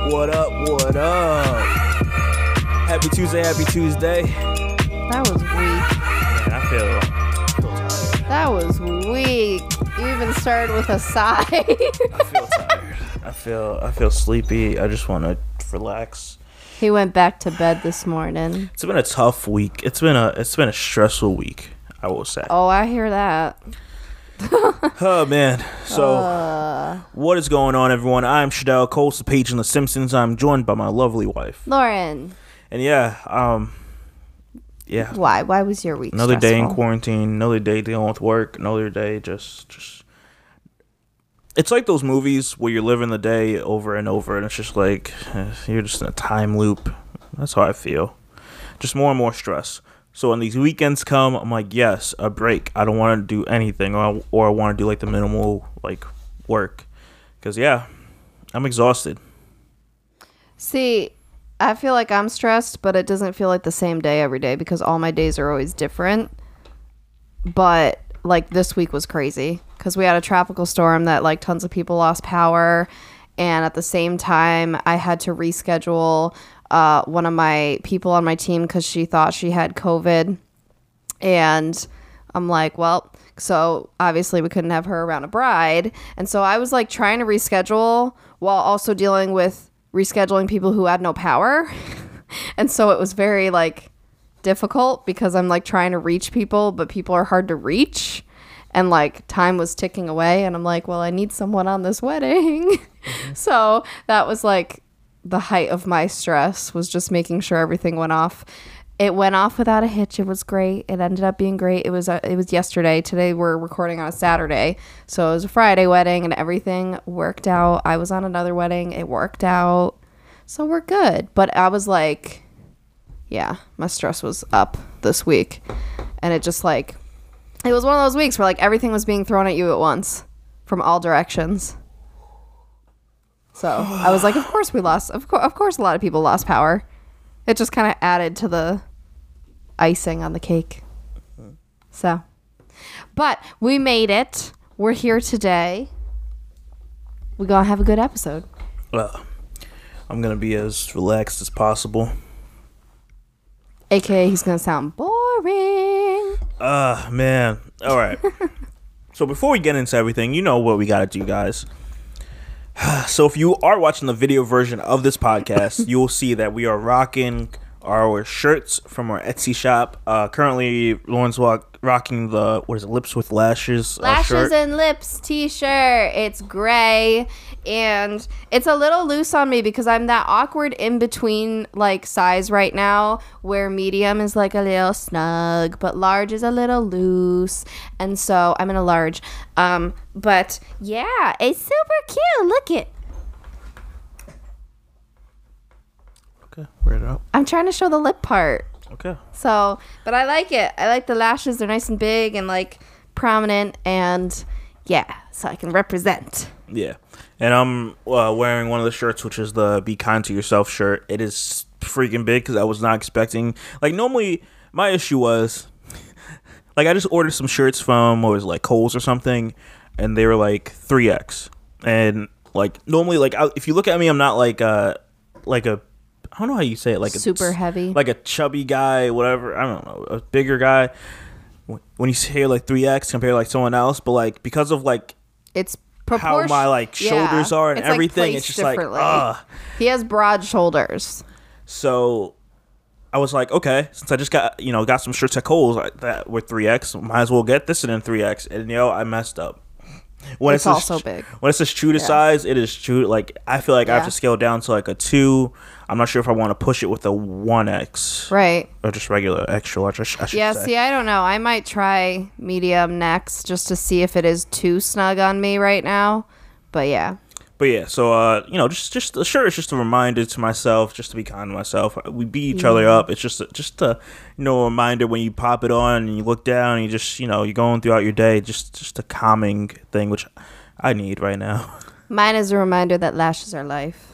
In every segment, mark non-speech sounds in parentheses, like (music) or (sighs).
up? What up? What up? Happy Tuesday, happy Tuesday. That was weak. Man, I feel, feel tired. That was weak. You even started with a sigh. I feel tired. I feel I feel sleepy. I just want to relax. he went back to bed this morning. It's been a tough week. It's been a it's been a stressful week. I will say. Oh, I hear that. (laughs) Oh man. So Uh, what is going on, everyone? I'm Shadell Cole, the page in The Simpsons. I'm joined by my lovely wife, Lauren, and yeah, um, yeah, why? Why was your week another day in quarantine another day dealing with work another day just just it's like those movies where you're living the day over and over and it's just like eh, you're just in a time loop that's how i feel just more and more stress so when these weekends come i'm like yes a break. I don't want to do anything or, or i want to do like the minimal like work. Because yeah i'm exhausted. See, I feel like I'm stressed, but it doesn't feel like the same day every day because all my days are always different. But like this week was crazy because we had a tropical storm that like tons of people lost power, and at the same time, I had to reschedule uh, one of my people on my team because she thought she had COVID, and I'm like, well, so obviously we couldn't have her around a bride. And so I was like trying to reschedule while also dealing with rescheduling people who had no power. (laughs) and so it was very like difficult because I'm like trying to reach people, but people are hard to reach. And like time was ticking away. And I'm like, well, I need someone on this wedding. (laughs) so that was like the height of my stress was just making sure everything went off. It went off without a hitch. It was great. It ended up being great. It was uh, it was yesterday. Today we're recording on a Saturday, so it was a Friday wedding, and everything worked out. I was on another wedding. It worked out, so we're good. But I was like, yeah, my stress was up this week, and it just like it was one of those weeks where like everything was being thrown at you at once from all directions. So I was like, of course we lost. Of course, of course, a lot of people lost power. It just kind of added to the icing on the cake. So, but we made it. We're here today. We're gonna have a good episode. uh, i'm gonna be as relaxed as possible AKA, he's gonna sound boring. Ah, man. All right. (laughs) so before we get into everything, you know what we got to do, guys. (sighs) So if you are watching the video version of this podcast, (laughs) you will see that we are rocking our shirts from our Etsy shop. Uh, currently, Lawrence walk, rocking the what is it, Lips with Lashes uh, Lashes shirt. and lips t-shirt. It's gray and it's a little loose on me because I'm that awkward in between like size right now where medium is like a little snug but large is a little loose and so I'm in a large. Um but yeah, it's super cute. Look it. okay, wear it out. I'm trying to show the lip part. Okay. So, but I like it. I like the lashes. They're nice and big and like prominent and yeah, so I can represent. Yeah, and I'm uh, wearing one of the shirts, which is the "Be Kind to Yourself" shirt. It is freaking big because I was not expecting. Like normally, my issue was, (laughs) like I just ordered some shirts from what was it, like Kohl's or something, and they were like three X, and like normally, like I, if you look at me, I'm not like uh like a I don't know how you say it, like Super a, heavy. like a chubby guy, whatever. I don't know, a bigger guy. When you say like three X compared to like someone else, but like because of like It's how my like yeah. shoulders are and It's, like, everything. it's just like ah. He has broad shoulders. So I was like, okay, since I just got you know got some shirts at Kohl's like, that were three X, might as well get this and in three X. And you know I messed up. When It's it says also tr- big. When it says true to size, it is true. Like I feel like I have to scale down to like a two. I'm not sure if I want to push it with a one X Right. or just regular extra large. I, sh- I should Yeah, say. see, I don't know. I might try medium next just to see if it is too snug on me right now. But yeah. But yeah, so uh, you know, just just shirt is just a reminder to myself, just to be kind to myself. We beat each other up. It's just just a you know a reminder when you pop it on and you look down and you just you know you're going throughout your day. Just just a calming thing, which I need right now. (laughs) Mine is a reminder that lashes are life.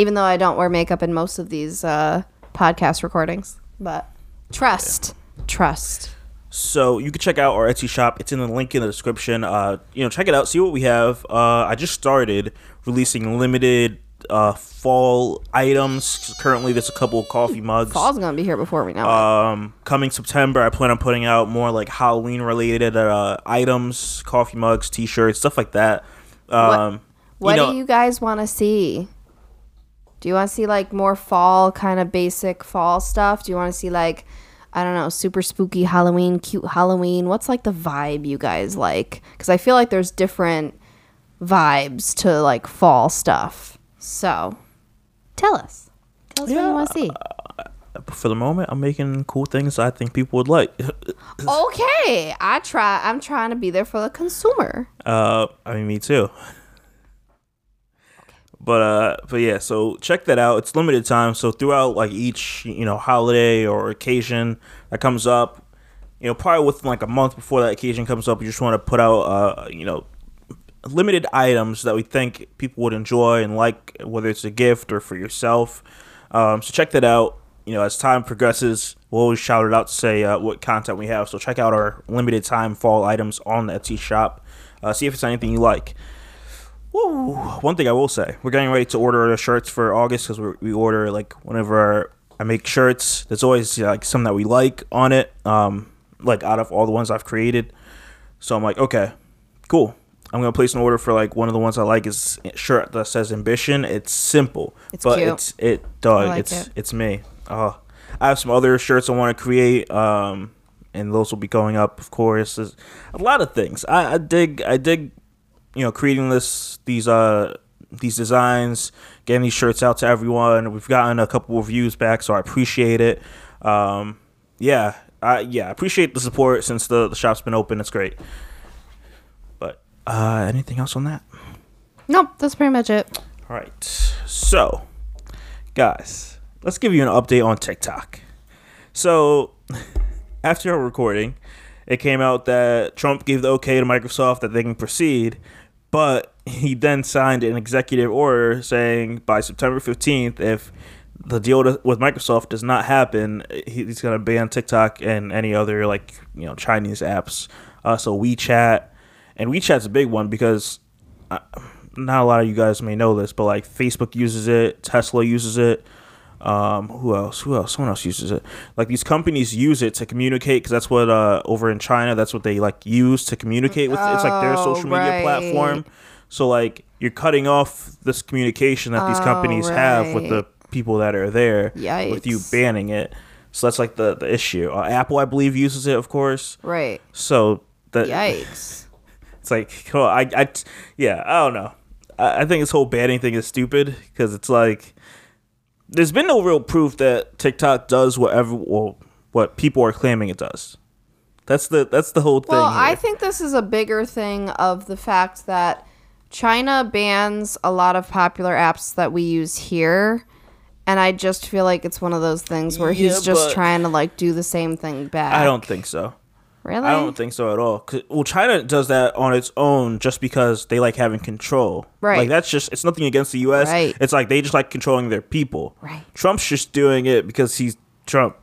Even though I don't wear makeup in most of these uh, podcast recordings. But trust. Trust. So you can check out our Etsy shop. It's in the link in the description. Uh, you know, check it out. See what we have. Uh, I just started releasing limited uh, fall items. Currently, there's a couple of coffee mugs. Fall's gonna be here before we know it. Um, coming September, I plan on putting out more like Halloween related uh, items, coffee mugs, T-shirts, stuff like that. Um, What know, do you guys want to see? Do you want to see like more fall kind of basic fall stuff? Do you want to see like I don't know, super spooky Halloween, cute Halloween? What's like the vibe you guys like? Cuz I feel like there's different vibes to like fall stuff. So, tell us. Tell us what you want to see. for the moment, I'm making cool things I think people would like. (laughs) Okay, I try I'm trying to be there for the consumer. Uh, I mean, me too. (laughs) But uh, but yeah, so check that out. It's limited time, so throughout like each you know holiday or occasion that comes up, you know, probably within like a month before that occasion comes up, we just want to put out uh, you know, limited items that we think people would enjoy and like, whether it's a gift or for yourself. Um, so check that out. You know, as time progresses, we'll always shout it out to say uh, what content we have. So check out our limited time fall items on the Etsy shop. Uh, see if it's anything you like. Woo. One thing I will say, we're getting ready to order the shirts for August because we order like whenever I make shirts. There's always you know, like some that we like on it, um, like out of all the ones I've created. So I'm like, okay, cool. I'm gonna place an order for like one of the ones I like is shirt that says ambition. It's simple, It's but cute. it's it dog. like it's it. it's me. Uh, I have some other shirts I want to create, um, and those will be going up, of course. There's a lot of things. I, I dig. I dig. You know, creating this these uh these designs, getting these shirts out to everyone. We've gotten a couple of reviews back, so I appreciate it. Um, yeah, I yeah, I appreciate the support since the, the shop's been open. It's great. But uh, anything else on that? Nope, that's pretty much it. All right. So, guys, let's give you an update on TikTok. So, (laughs) after our recording, it came out that Trump gave the okay to Microsoft that they can proceed, but he then signed an executive order saying by September 15th, if the deal with Microsoft does not happen, he's going to ban TikTok and any other like you know Chinese apps. Uh, so WeChat, and WeChat's a big one because not a lot of you guys may know this, but like Facebook uses it, Tesla uses it. Um, who else? Who else? Someone else uses it. Like these companies use it to communicate because that's what uh over in China that's what they like use to communicate with. it's like their Oh, social media right. platform. So like you're cutting off this communication that these Oh, companies have with the people that are there. With you banning it. So that's like the the issue. Uh, Apple, I believe, uses it, of course. Right. So that Yikes. (laughs) it's like, come on, I, I, yeah, I don't know. I, I think this whole banning thing is stupid because it's like, there's been no real proof that TikTok does whatever, well, what people are claiming it does. That's the that's the whole thing. Well, I think this is a bigger thing of the fact that China bans a lot of popular apps that we use here. And I just feel like it's one of those things where Yeah, he's just trying to like do the same thing back. I don't think so. Really. I don't think so at all. well, China does that on its own just because they like having control. Right. Like that's just it's nothing against the U.S. Right. It's like they just like controlling their people. Right. Trump's just doing it because he's Trump.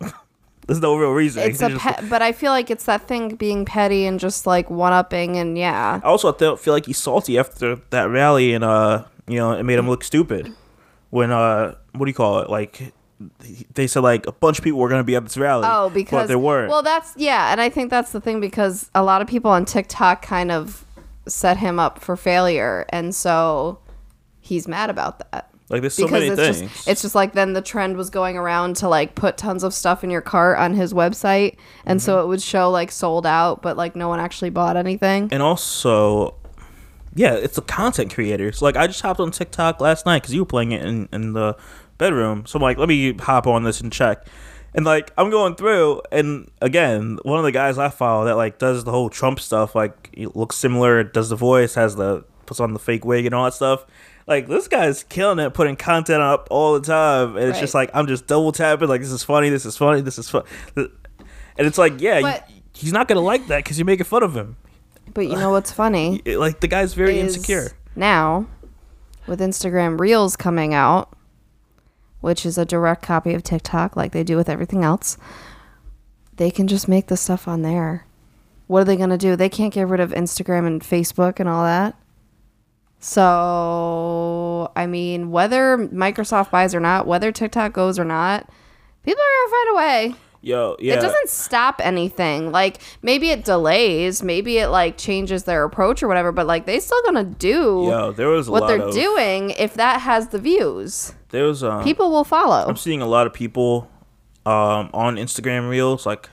(laughs) There's no real reason. It's He's a just- pe- but I feel like it's that thing being petty and just like one upping and yeah. I also feel like he's salty after that rally, and uh, you know, it made him look stupid. When uh, what do you call it? Like, they said like a bunch of people were gonna be at this rally. Oh, because but there weren't. Well, that's yeah, and I think that's the thing because a lot of people on TikTok kind of set him up for failure, and so he's mad about that. like, there's so because many it's things. just it's just like then the trend was going around to like put tons of stuff in your cart on his website, and Mm-hmm. so it would show like sold out, but like no one actually bought anything. and also, yeah, it's the content creators. Like, I just hopped on TikTok last night because you were playing it in in the bedroom. So I'm like, let me hop on this and check. And like, I'm going through, and again, one of the guys I follow that like does the whole Trump stuff, like looks similar, does the voice, has the puts on the fake wig and all that stuff. Like this guy's killing it, putting content up all the time, and it's just like I'm just double tapping, like this is funny, this is funny, this is fun, and it's like, yeah, But- he's not gonna like that because you're making fun of him. But you know what's funny? (laughs) Like the guy's very insecure. Now, with Instagram Reels coming out, which is a direct copy of TikTok, like they do with everything else, they can just make the stuff on there. What are they going to do? They can't get rid of Instagram and Facebook and all that. So, I mean, whether Microsoft buys or not, whether TikTok goes or not, people are going to find a way. Yo, yeah. It doesn't stop anything. Like maybe it delays, maybe it like changes their approach or whatever, but like they still gonna do Yo, there was a what they're of, doing if that has the views. There was um, People will follow. I'm seeing a lot of people um, on Instagram Reels like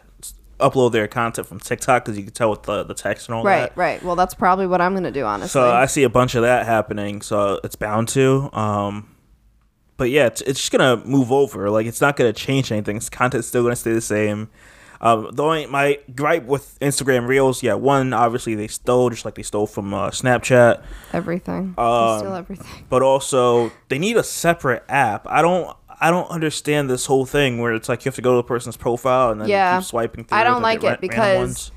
upload their content from TikTok because you can tell with the the text and all Right, that. right. Well, that's probably what I'm gonna do, honestly. So I see a bunch of that happening. So it's bound to. Um, but yeah, it's, it's just gonna move over. Like it's not gonna change anything. Its content's still gonna stay the same. Um, the only my gripe with Instagram Reels, yeah, one obviously they stole just like they stole from uh, Snapchat, everything. They Um, steal everything. but also they need a separate app. I don't. I don't understand this whole thing where it's like you have to go to the person's profile and then Yeah. keep swiping through. I don't like it because-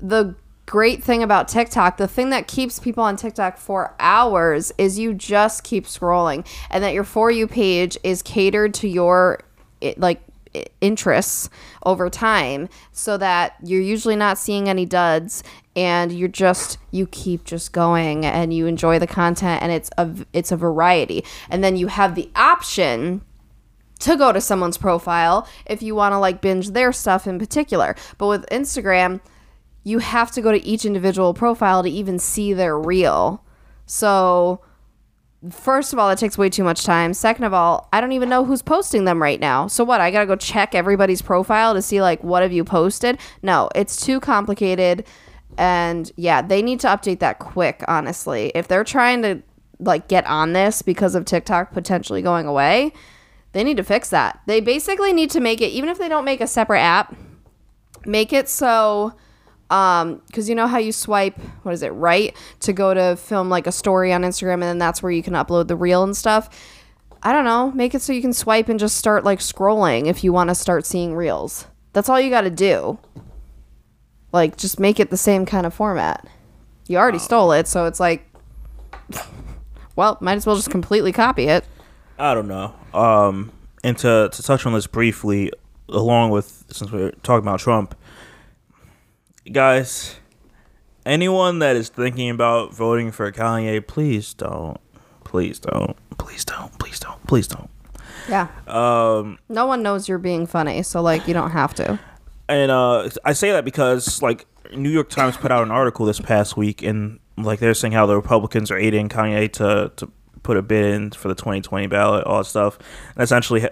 the great thing about TikTok, the thing that keeps people on TikTok for hours is you just keep scrolling and that your for you page is catered to your like interests over time so that you're usually not seeing any duds and you're just you keep just going and you enjoy the content and it's a it's a variety and then you have the option to go to someone's profile if you want to like binge their stuff in particular. But with Instagram, you have to go to each individual profile to even see their reel. So, first of all, that takes way too much time. Second of all, I don't even know who's posting them right now. So what? I got to go check everybody's profile to see like what have you posted? No, it's too complicated. And yeah, they need to update that quick, honestly. If they're trying to like get on this because of TikTok potentially going away, they need to fix that. They basically need to make it even if they don't make a separate app, make it so um because you know how you swipe what is it right to go to film like a story on instagram and then that's where you can upload the reel and stuff? I don't know. Make it so you can swipe and just start like scrolling if you want to start seeing reels. That's all you got to do. Like just make it the same kind of format. You already stole it so it's like (laughs) well might as well just completely copy it. I don't know. Um, and to to touch on this briefly, along with since we're talking about Trump, guys, anyone that is thinking about voting for Kanye, please don't, please don't, please don't, please don't, please don't. yeah Um, no one knows you're being funny so like you don't have to and uh, I say that because like New York Times put out an article this past week, and like they're saying how the Republicans are aiding Kanye to to put a bid in for the 2020 ballot, all that stuff, and essentially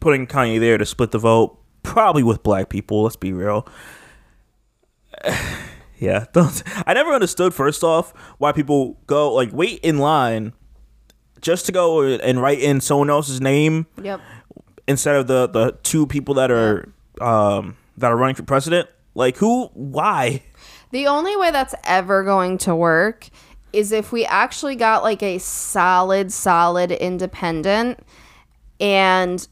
putting Kanye there to split the vote, probably with black people. Let's be real. (laughs) yeah, don't. I never understood first off why people go like wait in line just to go and write in someone else's name yep instead of the the two people that are um that are running for president like who why The only way that's ever going to work is if we actually got like a solid, solid independent and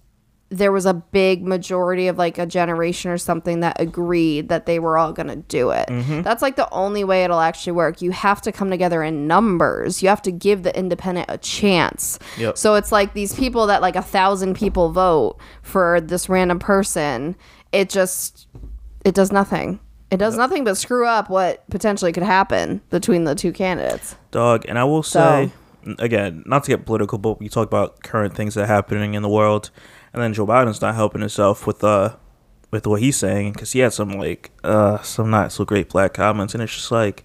there was a big majority of like a generation or something that agreed that they were all going to do it. Mm-hmm. That's like the only way it'll actually work. You have to come together in numbers. You have to give the independent a chance. Yep. So it's like these people that like a thousand people vote for this random person. It just it does nothing. It does nothing but screw up what potentially could happen between the two candidates. dog and i will say again not to get political but we talk about current things that are happening in the world and then joe biden's not helping himself with uh with what he's saying because he had some like uh some not so great black comments and it's just like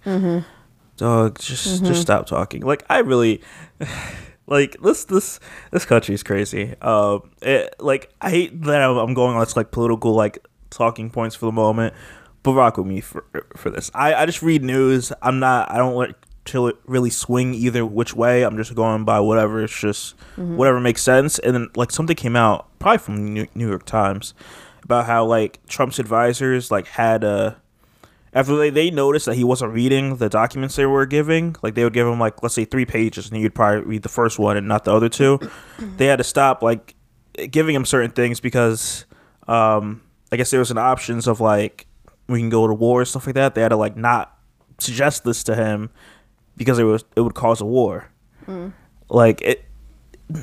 dog just just stop talking. Like i really (sighs) like this this this country is crazy. Uh it, like i hate that I'm- i'm going on this like political like talking points for the moment but rock with me for for this. I i just read news. I'm not i don't like to really swing either which way i'm just going by whatever it's just whatever makes sense and then like something came out probably from new, new york times about how like trump's advisors like had a after they, they noticed that he wasn't reading the documents they were giving, like they would give him like let's say three pages, and he'd probably read the first one and not the other two. (coughs) they had to stop like giving him certain things because um, I guess there was an options of like we can go to war and stuff like that. They had to like not suggest this to him because it was it would cause a war. Mm. Like it. (laughs)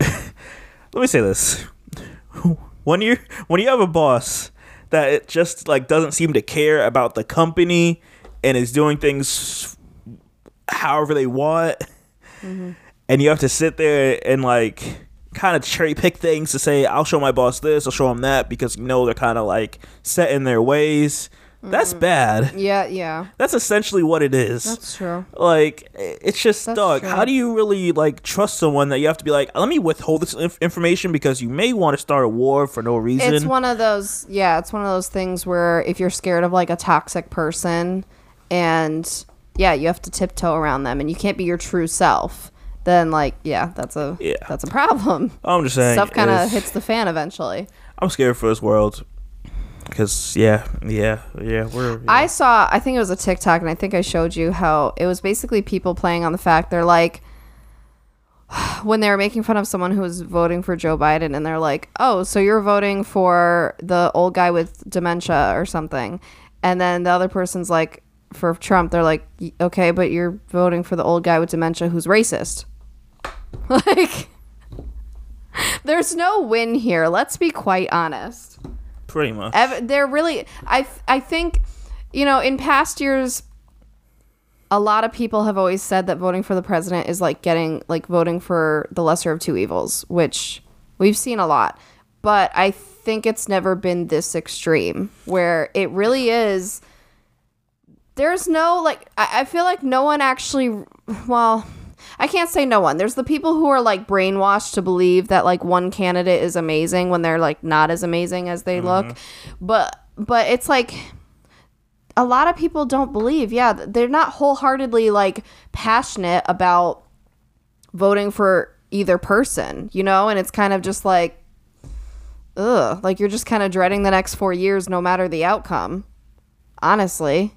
Let me say this: (laughs) when you when you have a boss that it just like doesn't seem to care about the company and is doing things however they want. Mm-hmm. And you have to sit there and like kind of cherry pick things to say, I'll show my boss this, I'll show him that because you know they're kind of like set in their ways. That's bad. Yeah, yeah. That's essentially what it is. That's true. like it's just That's dog. true. How do you really like trust someone that you have to be like, let me withhold this inf- information because you may want to start a war for no reason. It's one of those, yeah, it's one of those things where if you're scared of like a toxic person and yeah, you have to tiptoe around them and you can't be your true self, then like, yeah, that's a Yeah. that's a problem. I'm just saying, Stuff kind of hits the fan eventually. I'm scared for this world because yeah, yeah, yeah. We're I saw, I think it was a TikTok, and I think I showed you how it was basically people playing on the fact they're like, (sighs) when they were making fun of someone who was voting for Joe Biden, and they're like, oh, so you're voting for the old guy with dementia or something. And then the other person's like, for Trump, they're like, okay, but you're voting for the old guy with dementia who's racist. (laughs) like, (laughs) there's no win here. Let's be quite honest. Pretty much. Ev- they're really I I think you know in past years a lot of people have always said that voting for the president is like getting like voting for the lesser of two evils, which we've seen a lot. But I think it's never been this extreme where it really is there's no like I, I feel like no one actually well I can't say no one. There's the people who are like brainwashed to believe that like one candidate is amazing when they're like not as amazing as they look. Mm-hmm. But but it's like a lot of people don't believe. Yeah, they're not wholeheartedly like passionate about voting for either person, you know? And it's kind of just like ugh, like you're just kind of dreading the next 4 years no matter the outcome. Honestly.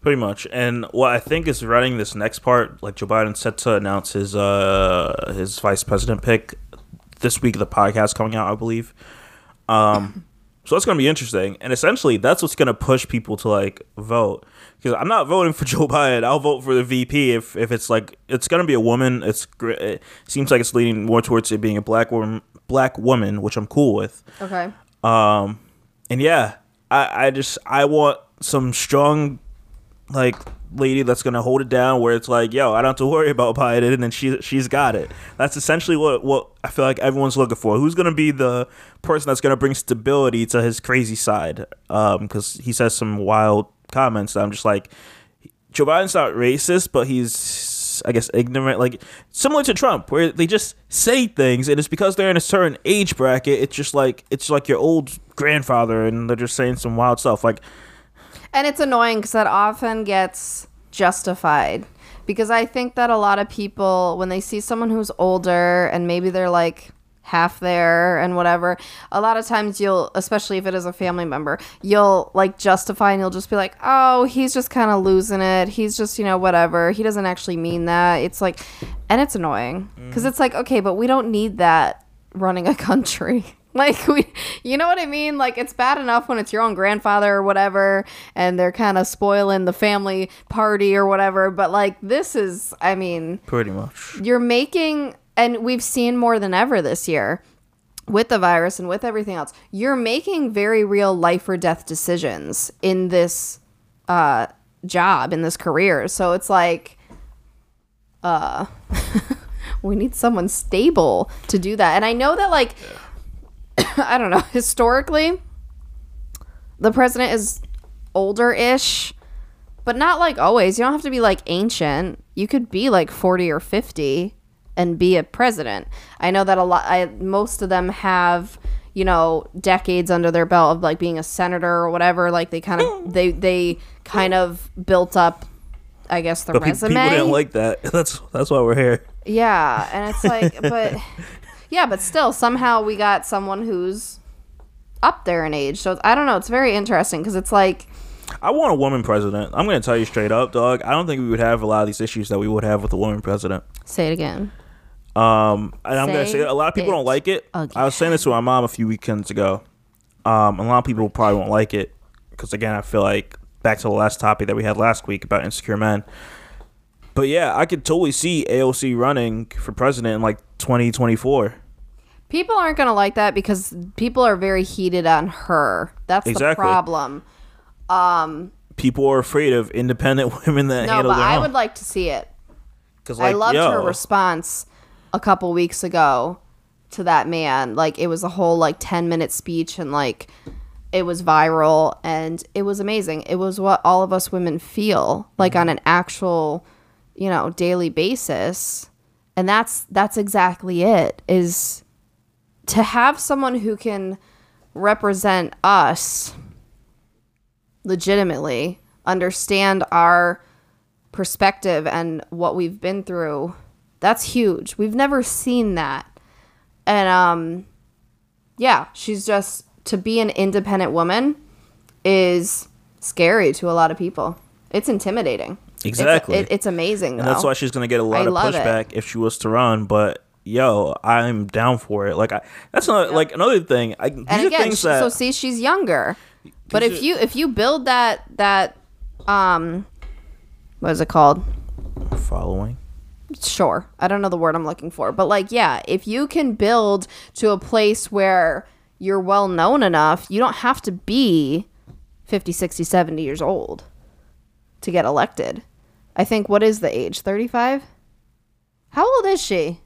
Pretty much. And what I think is running this next part, like Joe Biden set to announce his uh his vice president pick this week of the podcast coming out, I believe. Um (laughs) so that's gonna be interesting. And essentially that's what's gonna push people to like vote. Because I'm not voting for (laughs) Joe Biden. I'll vote for the VP if, if it's like it's gonna be a woman. It's it seems like it's leaning more towards it being a black woman black woman, which I'm cool with. Okay. Um, and yeah, I, I just I want some strong like lady that's gonna hold it down where it's like, yo, I don't have to worry about Biden and then she she's got it. That's essentially what what I feel like everyone's looking for. Who's gonna be the person that's gonna bring stability to his crazy side? Um, because he says some wild comments I'm just like Joe Biden's not racist, but he's I guess ignorant, like similar to Trump, where they just say things, and it's because they're in a certain age bracket. It's just like it's like your old grandfather, and they're just saying some wild stuff. Like, And it's annoying because that often gets justified. Because I think that a lot of people, when they see someone who's older and maybe they're like half there and whatever, a lot of times you'll, especially if it is a family member, you'll like justify and you'll just be like, oh, he's just kind of losing it. He's just, you know, whatever. He doesn't actually mean that. It's like, and it's annoying because mm. it's like, okay, but we don't need that running a country. (laughs) Like we, you know what I mean? Like it's bad enough when it's your own grandfather or whatever, and they're kind of spoiling the family party or whatever. But like this is, I mean, pretty much. you're making, and we've seen more than ever this year with the virus and with everything else. You're making very real life or death decisions in this uh, job, in this career. So it's like, uh, (laughs) we need someone stable to do that. And I know that like. (coughs) I don't know. (laughs) Historically, the president is older ish, but not like always. You don't have to be like ancient. You could be like 40 or 50 and be a president. I know that a lot, I, most of them have, you know, decades under their belt of like being a senator or whatever. Like they kind of, (laughs) they, they kind of built up, I guess, the But resume. people didn't like that. (laughs) That's that's why we're here. Yeah, and it's like, but yeah, but still, somehow we got someone who's up there in age. So I don't know. It's very interesting because it's like, I want a woman president. I'm gonna tell you straight up, dog. I don't think we would have a lot of these issues that we would have with a woman president. say it again. Um, and I'm gonna Say say a lot of people don't like it. I was saying this to my mom a few weekends ago. Um, a lot of people probably won't like it because again, I feel like back to the last topic that we had last week about insecure men. But yeah, I could totally see AOC running for president in like 2024. People aren't gonna like that because people are very heated on her. That's the Exactly. problem. Um, People are afraid of independent (laughs) women that no, handle but their I own. would like to see it. 'Cause, I like, loved yo, her response a couple weeks ago to that man. Like it was a whole like 10 minute speech and like it was viral and it was amazing. It was what all of us women feel like on an actual, you know, daily basis. And that's that's exactly it is to have someone who can represent us legitimately, understand our perspective and what we've been through that's huge. We've never seen that. And um yeah she's just to be an independent woman is scary to a lot of people. It's intimidating It's- Exactly. it- it's amazing and that's why she's gonna get a lot I of love it. pushback if she was to run. But yo, I'm down for it. Like I, that's not like another thing. I, these and again she- that so see she's younger but if are- you if you build that that um what is it called following. sure i don't know the word i'm looking for but like yeah if you can build to a place where you're well known enough you don't have to be 50 60 70 years old to get elected i think what is the age 35 how old is she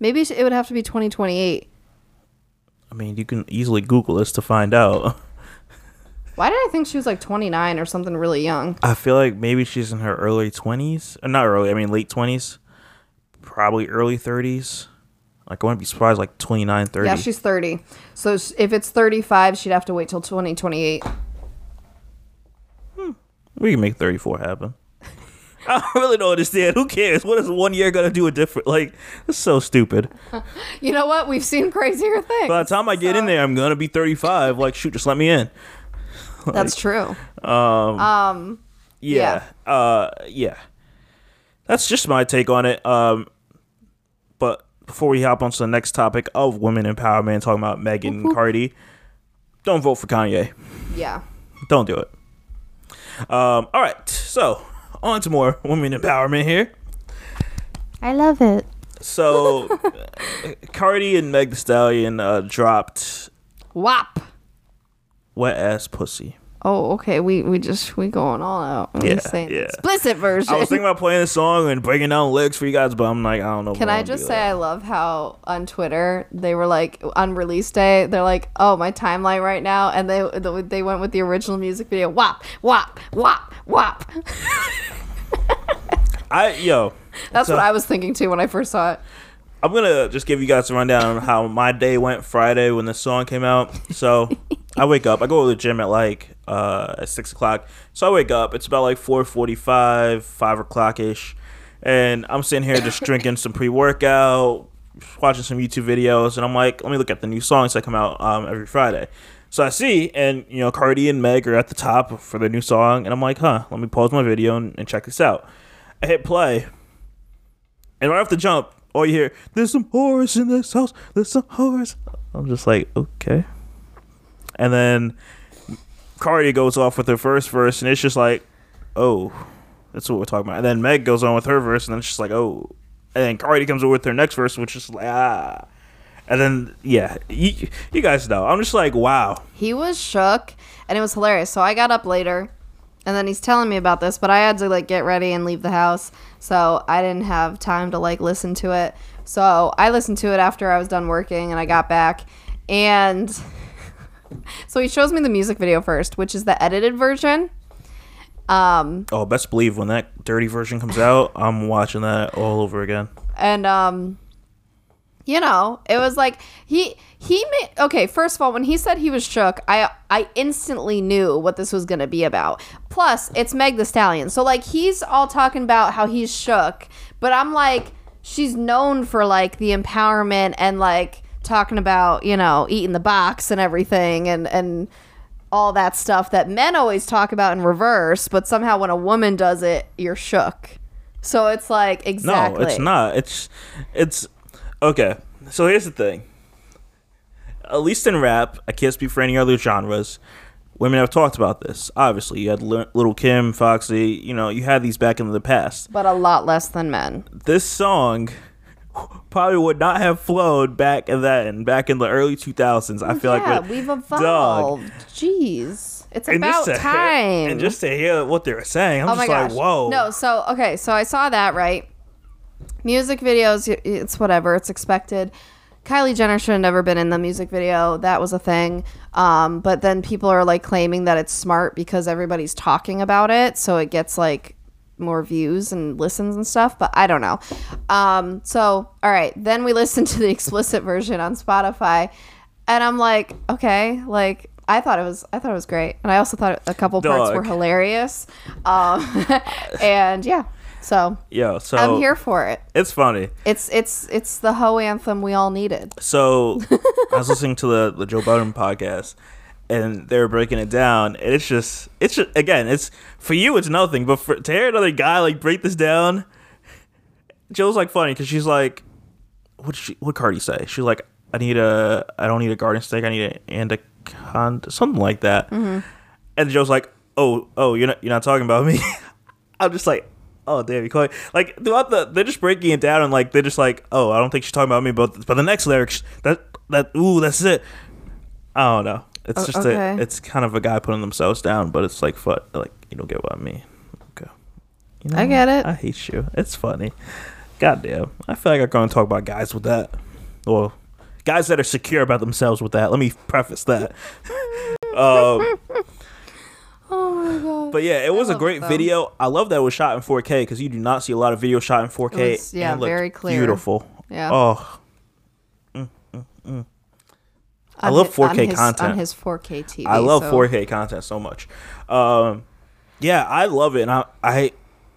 maybe it would have to be 2028 I mean, you can easily Google this to find out. (laughs) why did i think she was like 29 or something really young I feel like maybe she's in her early 20s. Uh, Not early, I mean late 20s. Probably early 30s. Like, I wouldn't be surprised, like 29, 30. yeah she's 30 so if it's 35 she'd have to wait till 2028 Hmm. we can make 34 happen. (laughs) I really don't understand. Who cares? What is one year going to do a different? Like, it's so stupid. (laughs) you know what we've seen crazier things By the time I get in there, I'm going to be 35. Like, shoot, just let me in. (laughs) that's true Yeah. Uh, yeah. That's just my take on it. Um, but before we hop on to the next topic of women empowerment, talking about Megan and Cardi, don't vote for Kanye. yeah Don't do it. Um, all right. So, on to more women empowerment here. I love it. So, (laughs) Cardi and Meg Thee Stallion uh, dropped WAP. "Wet Ass Pussy." Oh, okay. We we just we going all out. We Yeah, saying yeah. explicit version. I was thinking about playing the song and breaking down lyrics for you guys, but I'm like, I don't know. Can I just say that. I love how on Twitter they were like on release day they're like oh my timeline right now and they they went with the original music video wop wop wop wop. (laughs) I yo, That's So- what I was thinking too when I first saw it. I'm gonna just give you guys a rundown on how my day went Friday when the song came out. So (laughs) I wake up, I go to the gym at like uh, at six o'clock. So I wake up, it's about like four forty-five, five o'clock ish, and I'm sitting here just drinking some pre-workout, watching some YouTube videos, and I'm like, let me look at the new songs that come out um, every Friday. So I see, and you know, Cardi and Meg are at the top for the new song, and I'm like, huh, let me pause my video and, and check this out. I hit play, and right off the jump, all you hear, there's some whores in this house. There's some whores. I'm just like, okay. And then Cardi goes off with her first verse, and it's just like, oh, that's what we're talking about. And then Meg goes on with her verse, and then it's just like, oh. And then Cardi comes over with her next verse, which is like, ah. And then, yeah, you, you guys know. I'm just like, wow. He was shook and it was hilarious. So I got up later and then he's telling me about this, but I had to like get ready and leave the house. So I didn't have time to like listen to it. So I listened to it after I was done working and I got back and (laughs) so he shows me the music video first, which is the edited version. Um Oh, best believe when that dirty version comes out, I'm watching that all over again. and um you know it was like he he made okay first of all when he said he was shook i i instantly knew what this was gonna be about plus it's meg the stallion so like he's all talking about how he's shook but i'm like she's known for like the empowerment and like talking about you know eating the box and everything and and all that stuff that men always talk about in reverse but somehow when a woman does it you're shook so it's like exactly No, it's not. It's it's okay. So here's the thing. At least in rap, I can't speak for any other genres. Women have talked about this. Obviously, you had Li- Little Kim, Foxy. You know, you had these back in the past. but a lot less than men. This song probably would not have flowed back in then, back in the early 2000s. I feel yeah, like we've Dog. evolved. Jeez, it's and about time. Hear, and just to hear what they were saying, I'm oh just like, gosh. whoa. No, so okay, so I saw that right. Music videos, it's whatever, it's expected. Kylie Jenner should have never been in the music video. That was a thing. Um, but then people are like claiming that it's smart because everybody's talking about it, so it gets like more views and listens and stuff. But I don't know. Um, so all right, then we (laughs) listened to the explicit version on Spotify, and I'm like, okay, like I thought it was, I thought it was great, and I also thought a couple parts were hilarious. Um, (laughs) and yeah, so Yo, so I'm here for it. it's funny. It's it's it's the hoe anthem we all needed. So (laughs) I was listening to the, the Joe Budden podcast and they were breaking it down and it's just it's just again, it's for you it's nothing, but for to hear another guy like break this down, Joe's like funny because she's like what she what Cardi say? She's like, I need a I don't need a garden steak, I need an anaconda something like that. Mm-hmm. And Joe's like, Oh, oh, you're not you're not talking about me. (laughs) I'm just like, oh damn, you call it like throughout the they're just breaking it down and like they're just like, oh, I don't think she's talking about me, but but the next lyrics that that ooh, that's it. I don't know. It's Oh, just okay. a it's kind of a guy putting themselves down, but it's like fuck, like you don't get what I mean. Okay, you know, I get it. I hate you. It's funny. Goddamn, I feel like I'm going to talk about guys with that. Well, guys that are secure about themselves with that. Let me preface that. (laughs) um, Oh my god. but yeah, it was a great it, though. video. I love that it was shot in 4K because you do not see a lot of video shot in 4K. It was, yeah, looked very clear. Beautiful. Yeah. Oh, I love 4K his- content. on his 4K TV. I love so- 4K content so much. Um, yeah, I love it, and I, I,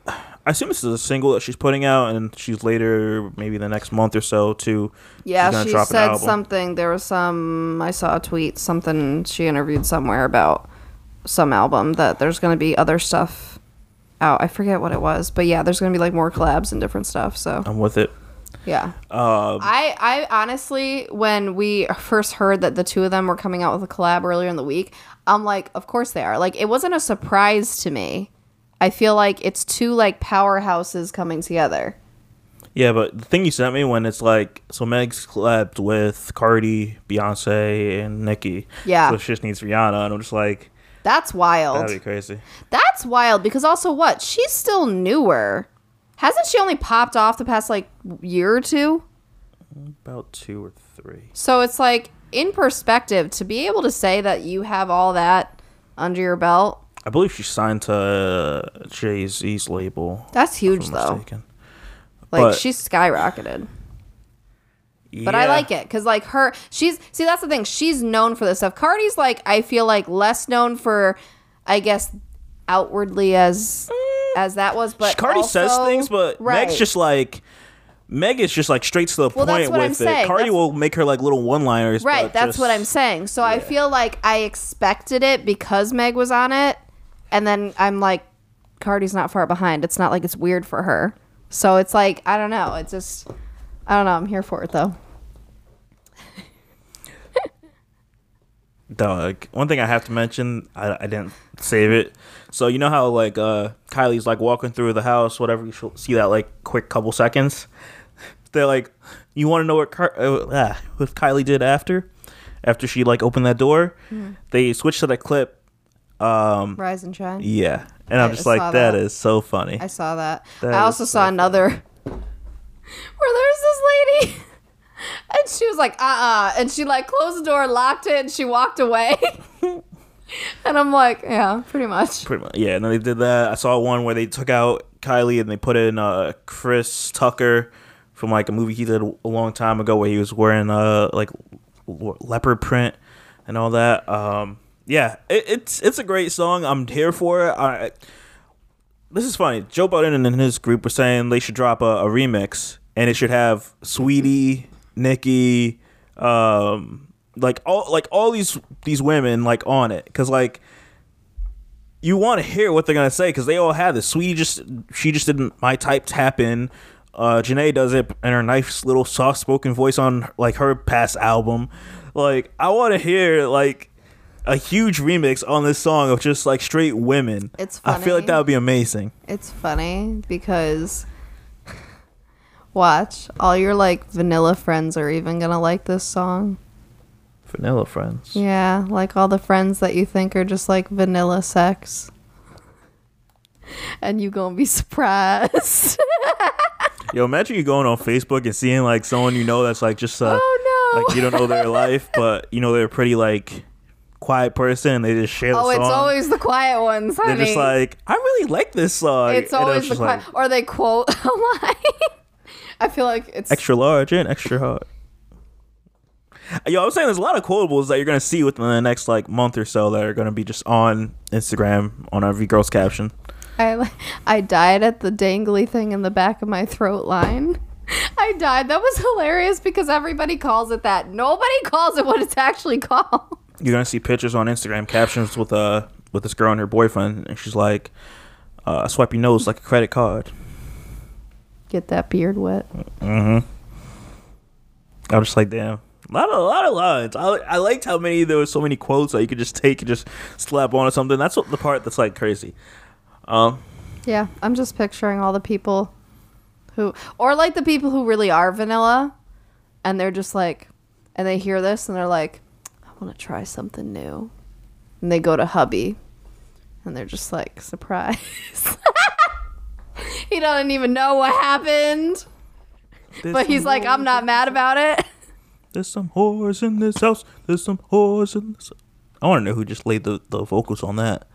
I assume this is a single that she's putting out, and she's later, maybe the next month or so, to Yeah, she said something. There was some. I saw a tweet. Something she interviewed somewhere about some album that there's going to be other stuff out. I forget what it was, but yeah, there's going to be like more collabs and different stuff. So I'm with it. Yeah. Um, I, I honestly, when we first heard that the two of them were coming out with a collab earlier in the week, I'm like, of course they are. Like, it wasn't a surprise to me. I feel like it's two like powerhouses coming together. yeah, but the thing you sent me when it's like, so Meg's collabed with Cardi, Beyonce, and Nicki. Yeah. So she just needs Rihanna, and I'm just like, That's wild. that'd be crazy. That's wild because also what? She's still newer. Hasn't she only popped off the past like year or two? About two or three. So it's like in perspective to be able to say that you have all that under your belt. I believe she signed to uh, Jay Z's label. That's huge though. mistaken. Like But- she's skyrocketed. But I like it because like her, she's see that's the thing. She's known for this stuff. Cardi's like I feel like less known for, I guess, outwardly as as that was. But Cardi says things, but right. Meg's just like Meg is just like straight to the Well, point with I'm it. saying. Cardi That's- will make her like little one-liners. Right, but that's just- what I'm saying. So I feel like I expected it because Meg was on it, and then I'm like, Cardi's not far behind. It's not like it's weird for her. So it's like I don't know. It's just I don't know. I'm here for it though. Dog. One thing I have to mention, I, I didn't save it. So you know how like uh Kylie's like walking through the house, whatever. You see that like quick couple seconds. (laughs) They're like, you want to know what Car- uh, ah, what Kylie did after? After she like opened that door, Mm-hmm. they switched to the clip. Um, Rise and shine. yeah, and I'm I just like, that that. is so funny. I saw that. That I also so saw another (laughs) where there's this lady (laughs) and she was like, uh uh And she like closed the door, locked it, and she walked away. (laughs) and I'm like, yeah, pretty much. Pretty much, yeah. And then they did that. I saw one where they took out Kylie and they put in uh Chris Tucker from like a movie he did a long time ago where he was wearing uh like leopard print and all that. Um, yeah, it, it's it's a great song. I'm here for it. I, this is funny. Joe Budden and his group were saying they should drop a, a remix and it should have Sweetie, Nikki, um, like all like all these these women like on it because like you want to hear what they're gonna say because they all have this. Sweetie just she just didn't my type tap in. Uh, Janae does it in her nice little soft spoken voice on like her past album. Like I want to hear like a huge remix on this song of just like straight women. It's funny. I feel like that would be amazing. It's funny because Watch. All your like vanilla friends are even gonna like this song. Vanilla friends. Yeah, like all the friends that you think are just like vanilla sex. And you gonna be surprised. (laughs) Yo, imagine you going on Facebook and seeing like someone you know that's like just uh, oh no. like you don't know their life, but you know they're pretty like quiet person and they just share the oh, song. it's always the quiet ones, honey. they're just like, I really like this song. it's And always the quiet, like, or they quote (laughs) a line. I feel like it's extra large and extra hard. Yo, I'm saying there's a lot of quotables that you're gonna see within the next like month or so that are gonna be just on Instagram on every girl's caption. I I died at the dangly thing in the back of my throat line. (laughs) I died. That was hilarious because everybody calls it that. Nobody calls it what it's actually called. (laughs) You're gonna see pictures on Instagram captions with uh with this girl and her boyfriend, and she's like, uh, "Swipe your nose like a credit card." Get that beard wet. Mm-hmm. I was just like, damn. A lot of a lot of lines. I I liked how many there was so many quotes that you could just take and just slap on or something. That's what the part that's like crazy. Um, Yeah, I'm just picturing all the people who, or like the people who really are vanilla, and they're just like, and they hear this and they're like, I want to try something new, and they go to hubby, and they're just like, (laughs) surprise. (laughs) he doesn't even know what happened, there's but he's like, I'm not mad about it. There's some whores in this house. There's some whores in this. I want to know who just laid the, the vocals on that.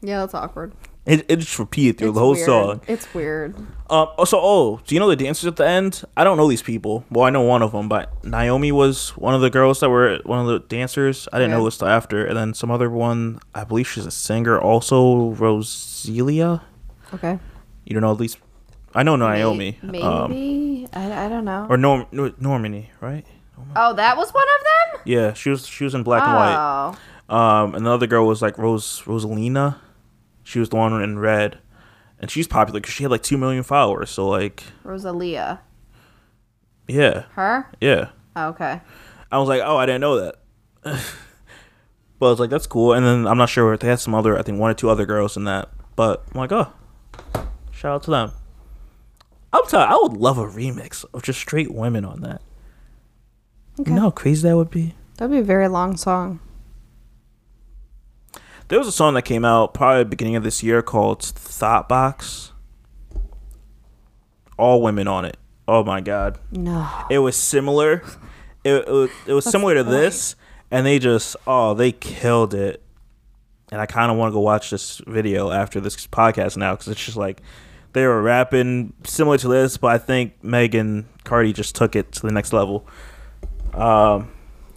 Yeah, that's awkward. It, it just repeated through It's the whole weird. song. It's weird. Um. Also, oh, do you know the dancers at the end? I don't know these people. Well, I know one of them, but Naomi was one of the girls that were one of the dancers. I didn't Yeah. know this till after, and then some other one. I believe she's a singer, also Rosalia. Okay. You don't know at least. I know Naomi. Maybe. Um, I, I don't know. or Norm Nor- Normani, right? oh, that was one of them. Yeah, she was she was in black and white. Oh. Um, another girl was like Rose Rosalina. She was the one in red, and she's popular because she had like two million followers. So like, Rosalia. yeah, Her? yeah. Oh, okay. I was like, oh, I didn't know that. (laughs) but I was like, that's cool. And then I'm not sure if they had some other, I think one or two other girls in that. But I'm like, oh, shout out to them. I'm telling, I would love a remix of just straight women on that. Okay. You know how crazy that would be. That'd be a very long song. There was a song that came out probably beginning of this year called Thot Box. All women on it. Oh my god. No. It was similar. It, it, was- it was similar to this, and they just oh they killed it. And I kind of want to go watch this video after this podcast now because it's just like they were rapping similar to this, but I think Megan Cardi just took it to the next level. Um,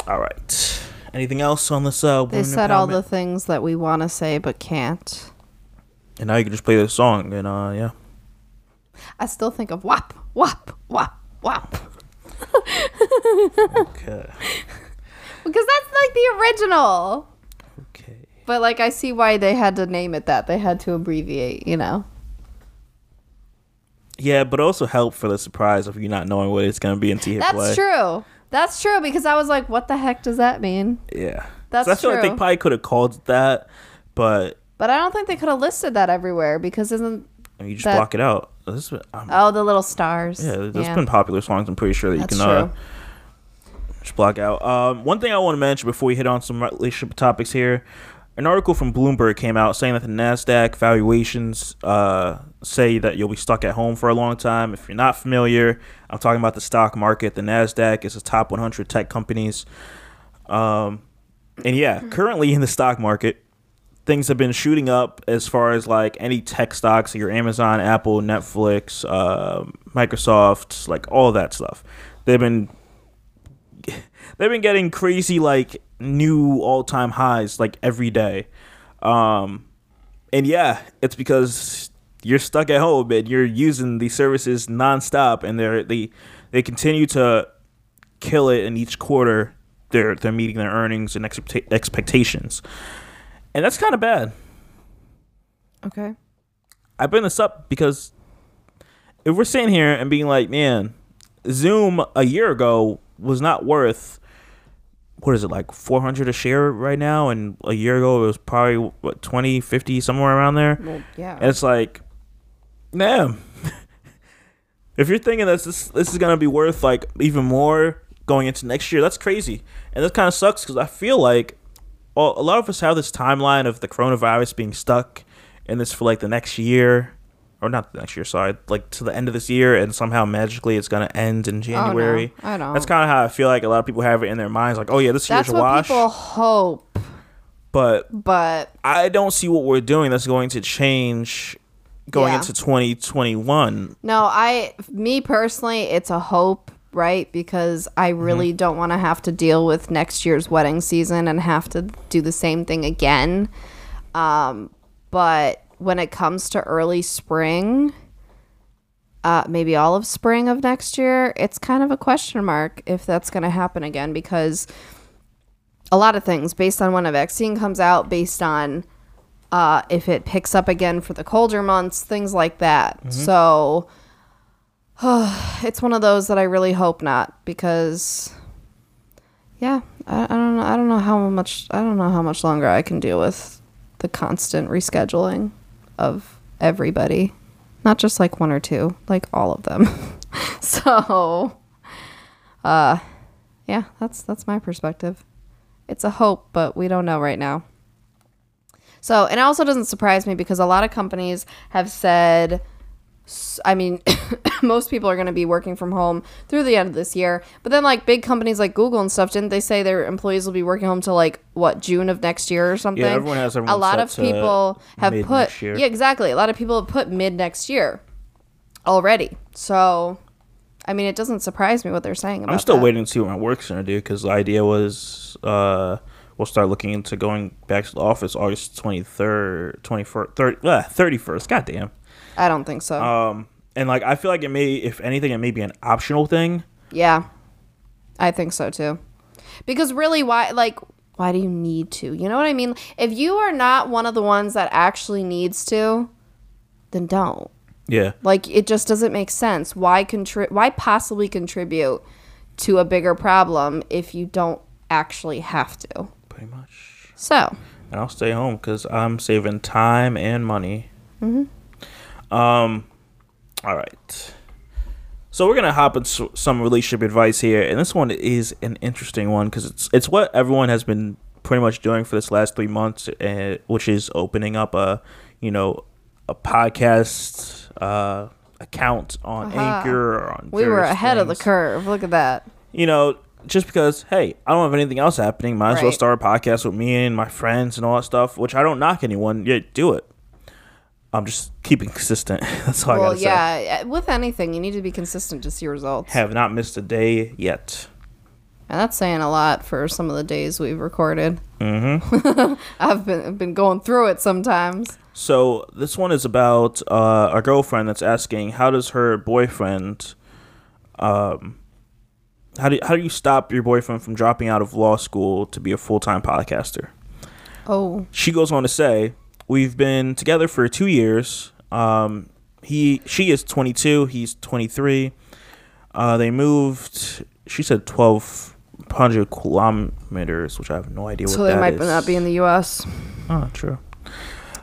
all right. Anything else on this? Uh, They said all the things that we want to say but can't. and now you can just play the song, and uh, yeah. I still think of WAP, WAP, WAP, WAP. (laughs) Okay. Because that's like the original. Okay. But like I see why they had to name it that. They had to abbreviate, you know. Yeah, but also help for the surprise of you not knowing what it's gonna be until you hit That's play. true. That's true because I was like, what the heck does that mean? Yeah. That's so I feel like they probably could have called it that, but But I don't think they could have listed that everywhere because isn't you just That- block it out. This um, oh the little stars. yeah, there's been popular songs. I'm pretty sure that you That's can uh, true. just block out. Um, one thing I want to mention before we hit on some relationship topics here, an article from Bloomberg came out saying that the Nasdaq valuations uh, say that you'll be stuck at home for a long time. If you're not familiar, I'm talking about the stock market. The Nasdaq is the top 100 tech companies. Um, and yeah, currently in the stock market, things have been shooting up as far as like any tech stocks, your Amazon, Apple, Netflix, uh, Microsoft, like all that stuff. They've been they've been getting crazy like new all time highs like every day. Um, and yeah, it's because you're stuck at home and you're using these services nonstop, and they're they they continue to kill it in each quarter. They're they're meeting their earnings and expecta- expectations, and that's kind of bad. Okay. I bring this up because if we're sitting here and being like, man, Zoom a year ago was not worth what is it like 400 a share right now? And a year ago it was probably what 20 50 somewhere around there? Well, yeah. and it's like man (laughs) if you're thinking that this this is gonna be worth like even more going into next year, that's crazy, and that kind of sucks because I feel like well, a lot of us have this timeline of the coronavirus being stuck in this for like the next year, or not next year, sorry, like to the end of this year, and somehow magically it's gonna end in January. I don't. That's kind of how I feel like a lot of people have it in their minds, like, oh yeah, this That's year's a what wash. people hope, But but I don't see what we're doing that's going to change going Yeah. into 2021. no, I, me personally, it's a hope, right? Because I Mm-hmm. really don't want to have to deal with next year's wedding season and have to do the same thing again. Um, but when it comes to early spring, uh, maybe all of spring of next year, it's kind of a question mark if that's going to happen again because a lot of things based on when a vaccine comes out, based on uh, if it picks up again for the colder months, things like that. So (sighs) it's one of those that I really hope not because, yeah, I, I don't know. I don't know how much. I don't know how much longer I can deal with the constant rescheduling of everybody, not just like one or two, like all of them. (laughs) so, uh, yeah, that's that's my perspective. It's a hope, but we don't know right now. So, and it also doesn't surprise me because a lot of companies have said, I mean, (coughs) most people are going to be working from home through the end of this year. But then, like, big companies like Google and stuff, didn't they say their employees will be working home till like what June of next year or something? Yeah, everyone has a lot of people have put yeah, exactly. A lot of people have put mid next year already. So, I mean, it doesn't surprise me what they're saying about. I'm still that. waiting to see what my work's gonna do because the idea was uh, we'll start looking into going back to the office August 23rd, 21st, 30, uh, 31st. God damn. I don't think so. Um, and like I feel like it may, if anything, it may be an optional thing. Yeah. I think so too. Because really why like why do you need to? You know what I mean? If you are not one of the ones that actually needs to, then don't. Yeah. Like it just doesn't make sense. Why contri- why possibly contribute to a bigger problem if you don't actually have to? Pretty much. So, And I'll stay home because I'm saving time and money. Mm-hmm. Um, all right. So we're gonna hop into some relationship advice here, and this one is an interesting one because it's it's what everyone has been pretty much doing for this last three months, uh, which is opening up a you know a podcast uh, account on Aha. Anchor or on we were ahead of the curve. Look at that. you know, just because, hey, I don't have anything else happening, might as well start a podcast with me and my friends and all that stuff, which I don't knock anyone. Yeah, do it. I'm just keeping consistent. (laughs) That's all I well, gotta say. Oh, yeah, with anything, you need to be consistent to see results. Have not missed a day yet. And that's saying a lot for some of the days we've recorded. Mm-hmm. (laughs) I've been been going through it sometimes. So this one is about uh, a girlfriend that's asking, how does her boyfriend, um, how do how do you stop your boyfriend from dropping out of law school to be a full time podcaster? Oh, she goes on to say, "We've been together for two years. Um, he, she is 22. He's 23. Uh, they moved. She said 1,200 kilometers, which I have no idea so what they that might is. not be in the U.S. Oh, true.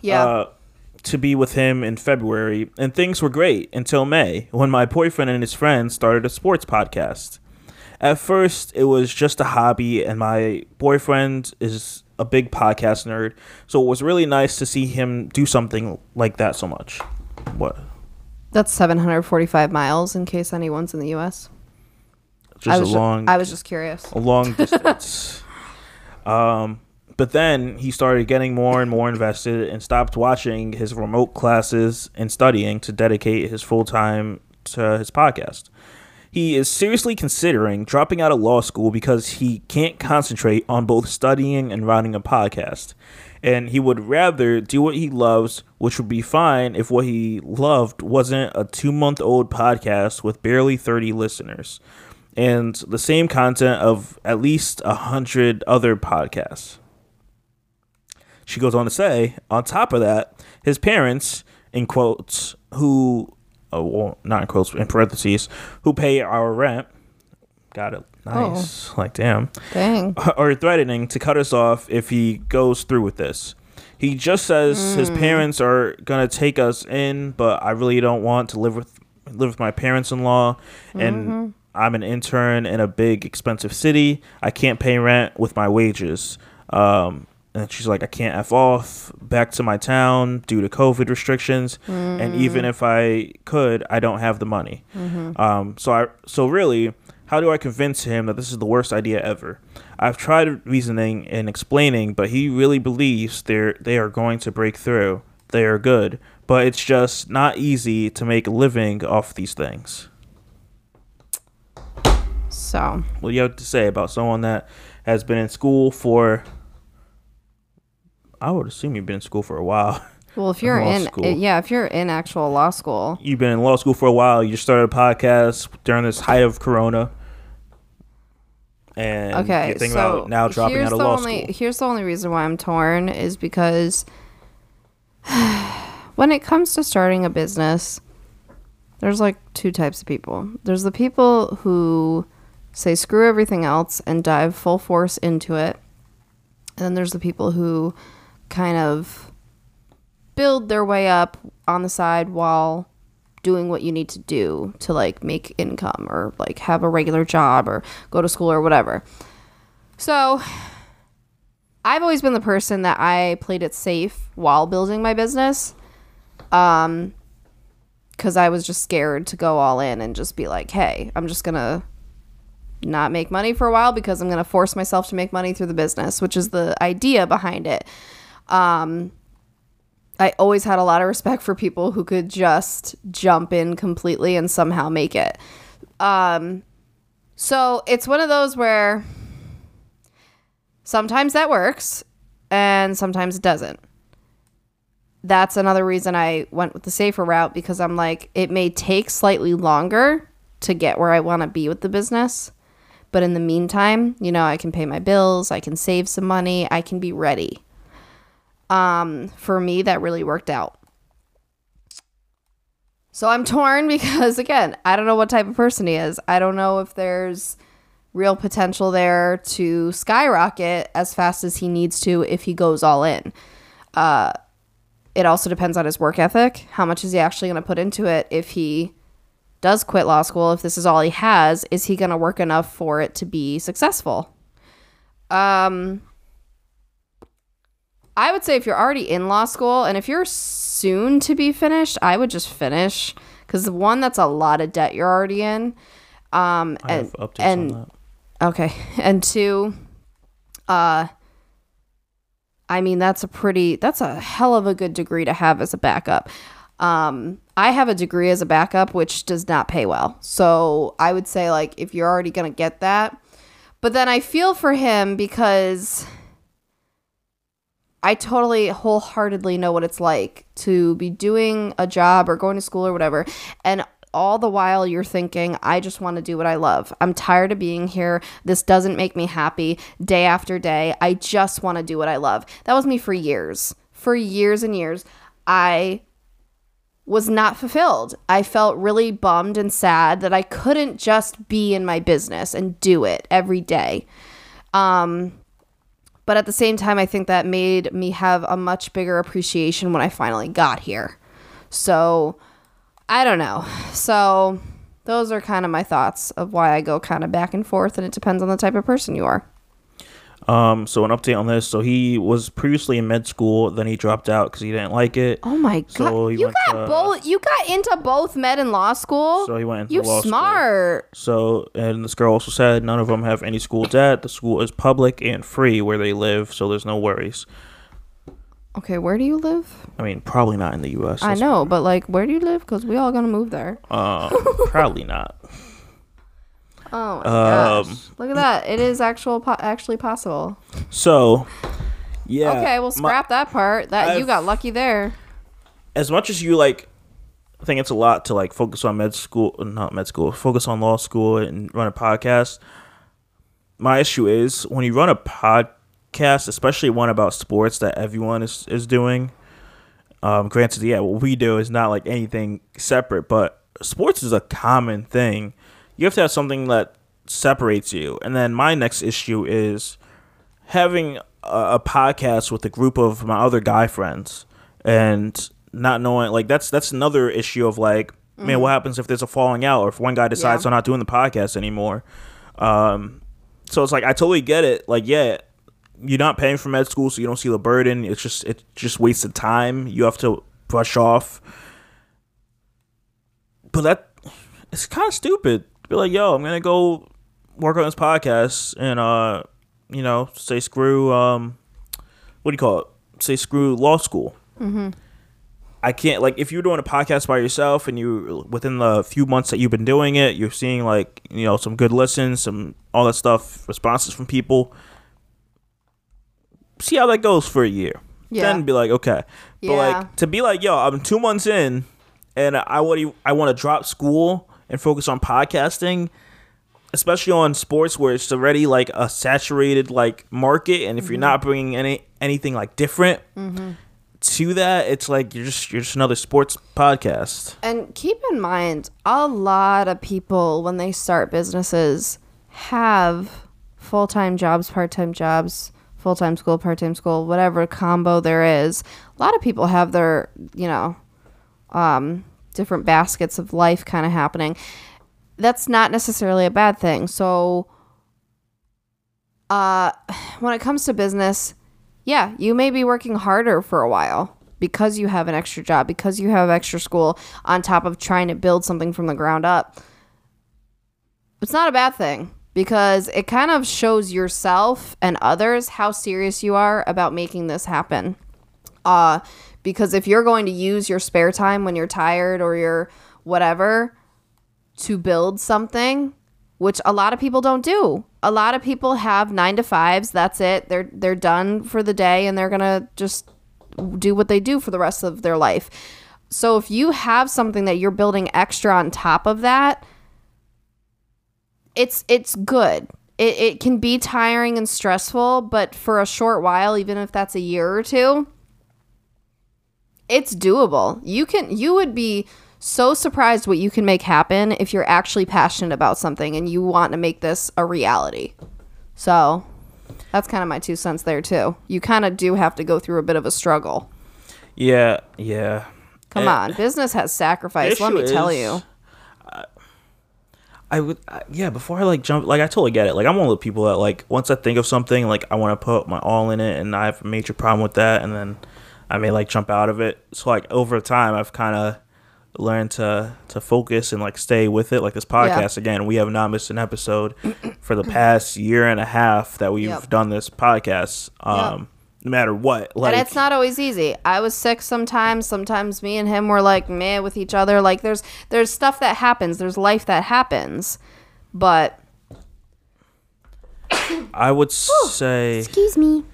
Yeah. Uh, to be with him in February, and things were great until May when my boyfriend and his friends started a sports podcast. At first, it was just a hobby, and my boyfriend is a big podcast nerd, so it was really nice to see him do something like that so much. What? That's 745 miles in case anyone's in the U.S. Just I a was ju- long, I was just curious. a long (laughs) distance. um, but then he started getting more and more invested and stopped watching his remote classes and studying to dedicate his full time to his podcast. He is seriously considering dropping out of law school because he can't concentrate on both studying and running a podcast. And he would rather do what he loves, which would be fine if what he loved wasn't a two month old podcast with barely 30 listeners and the same content of at least a hundred other podcasts. She goes on to say, on top of that, his parents, in quotes, who, oh, well, not in quotes, in parentheses, who pay our rent, got it, nice, like damn, Dang. (laughs) are threatening to cut us off if he goes through with this. He just says his parents are gonna take us in, but I really don't want to live with live with my parents in law, and I'm an intern in a big expensive city. I can't pay rent with my wages. Um, and she's like, I can't f off back to my town due to COVID restrictions, and even if I could, I don't have the money. Um, so I so really, how do I convince him that this is the worst idea ever? I've tried reasoning and explaining, but he really believes they're they are going to break through. They are good, but it's just not easy to make a living off these things. So What do you have to say about someone that has been in school for? I would assume you've been in school for a while. (laughs) well, if you're in school. yeah, if you're in actual law school, You've been in law school for a while. You started a podcast during this height of Corona, and okay. you're thinking so about now dropping out of law only, school. Here's the only reason why I'm torn is because (sighs) when it comes to starting a business, there's like two types of people. There's the people who say screw everything else and dive full force into it. And then there's the people who kind of build their way up on the side while doing what you need to do to like make income or like have a regular job or go to school or whatever. So I've always been the person that I played it safe while building my business. Um cuz I was just scared to go all in and just be like, "Hey, I'm just going to not make money for a while because I'm going to force myself to make money through the business, which is the idea behind it." Um I always had a lot of respect for people who could just jump in completely and somehow make it. Um, so it's one of those where sometimes that works and sometimes it doesn't. That's another reason I went with the safer route because I'm like, it may take slightly longer to get where I want to be with the business. But in the meantime, you know, I can pay my bills, I can save some money, I can be ready um, for me that really worked out. So I'm torn (laughs) because again, I don't know what type of person he is. I don't know if there's real potential there to skyrocket as fast as he needs to if he goes all in. Uh, it also depends on his work ethic. How much is he actually going to put into it if he does quit law school? If this is all he has, is he going to work enough for it to be successful? Um, I would say if you're already in law school and if you're soon to be finished, I would just finish because the one, that's a lot of debt you're already in. Um, I and have updates and on that. okay, (laughs) and two, uh, I mean that's a pretty that's a hell of a good degree to have as a backup. Um, I have a degree as a backup, which does not pay well. So I would say like if you're already gonna get that, but then I feel for him because I totally wholeheartedly know what it's like to be doing a job or going to school or whatever. And all the while you're thinking, I just want to do what I love. I'm tired of being here. This doesn't make me happy day after day. I just want to do what I love. That was me for years. For years and years. I was not fulfilled. I felt really bummed and sad that I couldn't just be in my business and do it every day. Um, but at the same time, I think that made me have a much bigger appreciation when I finally got here. So I don't know. So those are kind of my thoughts of why I go kind of back and forth, and it depends on the type of person you are. Um, so an update on this. So he was previously in med school, then he dropped out because he didn't like it. Oh my god! So you got to- both. You got into both med and law school. So he went into you law school. You're smart. So, and this girl also said none of them have any school debt. The school is public and free where they live, so there's no worries. Okay, where do you live? I mean, probably not in the U.S. I know, but like, where do you live? Because we all gonna move there. Uh, (laughs) probably not. Oh my Um, gosh! Look at that. It is actual, po- actually possible. So, yeah. okay, we'll my- scrap that part. That you I've- got lucky there. as much as you like I think it's a lot to like focus on med school not med school focus on law school and run a podcast my issue is when you run a podcast especially one about sports that everyone is, is doing um granted yeah what we do is not like anything separate but sports is a common thing you have to have something that separates you and then my next issue is having a, a podcast with a group of my other guy friends and not knowing like that's that's another issue of like Man, what happens if there's a falling out or if one guy decides Yeah. I'm not doing the podcast anymore? Um, so it's like I totally get it. Like, yeah, you're not paying for med school, so you don't see the burden. It's just it's just wasted time. You have to brush off. But that it's kind of stupid. Be like, yo, I'm gonna go work on this podcast and uh, you know, say screw um, what do you call it? Say screw law school. I can't like if you're doing a podcast by yourself and you within the few months that you've been doing it, you're seeing like you know some good listens, some all that stuff, responses from people. See how that goes for a year. Yeah. Then be like, okay, but Yeah. like to be like, yo, I'm two months in, and I want I want to drop school and focus on podcasting, especially on sports where it's already like a saturated like market, and if Mm-hmm. you're not bringing any anything like different to that, it's like you're just you're just another sports podcast. And keep in mind, a lot of people when they start businesses have full time jobs, part time jobs, full time school, part time school, whatever combo there is. A lot of people have their, you know, um, different baskets of life kind of happening. That's not necessarily a bad thing. So, uh, (sighs) when it comes to business, yeah, you may be working harder for a while because you have an extra job, because you have extra school on top of trying to build something from the ground up. It's not a bad thing because it kind of shows yourself and others how serious you are about making this happen. Uh, because if you're going to use your spare time when you're tired or you're whatever to build something, which a lot of people don't do. A lot of people have 9 to 5s, that's it. They're they're done for the day and they're going to just do what they do for the rest of their life. So if you have something that you're building extra on top of that, it's it's good. It it can be tiring and stressful, but for a short while, even if that's a year or two, it's doable. You can you would be so surprised what you can make happen if you're actually passionate about something and you want to make this a reality. So, that's kind of my two cents there too. You kind of do have to go through a bit of a struggle. Yeah, yeah. Come Eh, on, business has sacrifice. Let me tell is, you. I would, I, yeah. Before I like jump, like I totally get it. Like I'm one of the people that like once I think of something, like I want to put my all in it, and I have a major problem with that, and then I may like jump out of it. So like over time, I've kind of learned to to focus and like stay with it. Like this podcast again, we have not missed an episode for the past year and a half that we've Yep. done this podcast. Um, no matter what, like and it's not always easy. I was sick sometimes. Sometimes me and him were like meh with each other. Like there's there's stuff that happens. There's life that happens. But I would say. excuse me.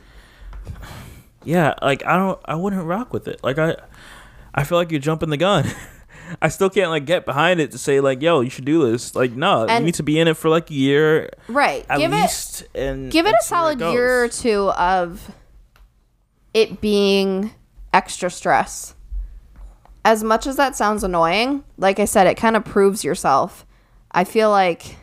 Yeah like i don't i wouldn't rock with it like i i feel like you're jumping the gun (laughs) i still can't like get behind it to say like yo you should do this like no you need to be in it for like a year Right. at give it least and give it a solid goes. year or two of it being extra stress. As much as that sounds annoying, like I said, it kind of proves yourself. I feel like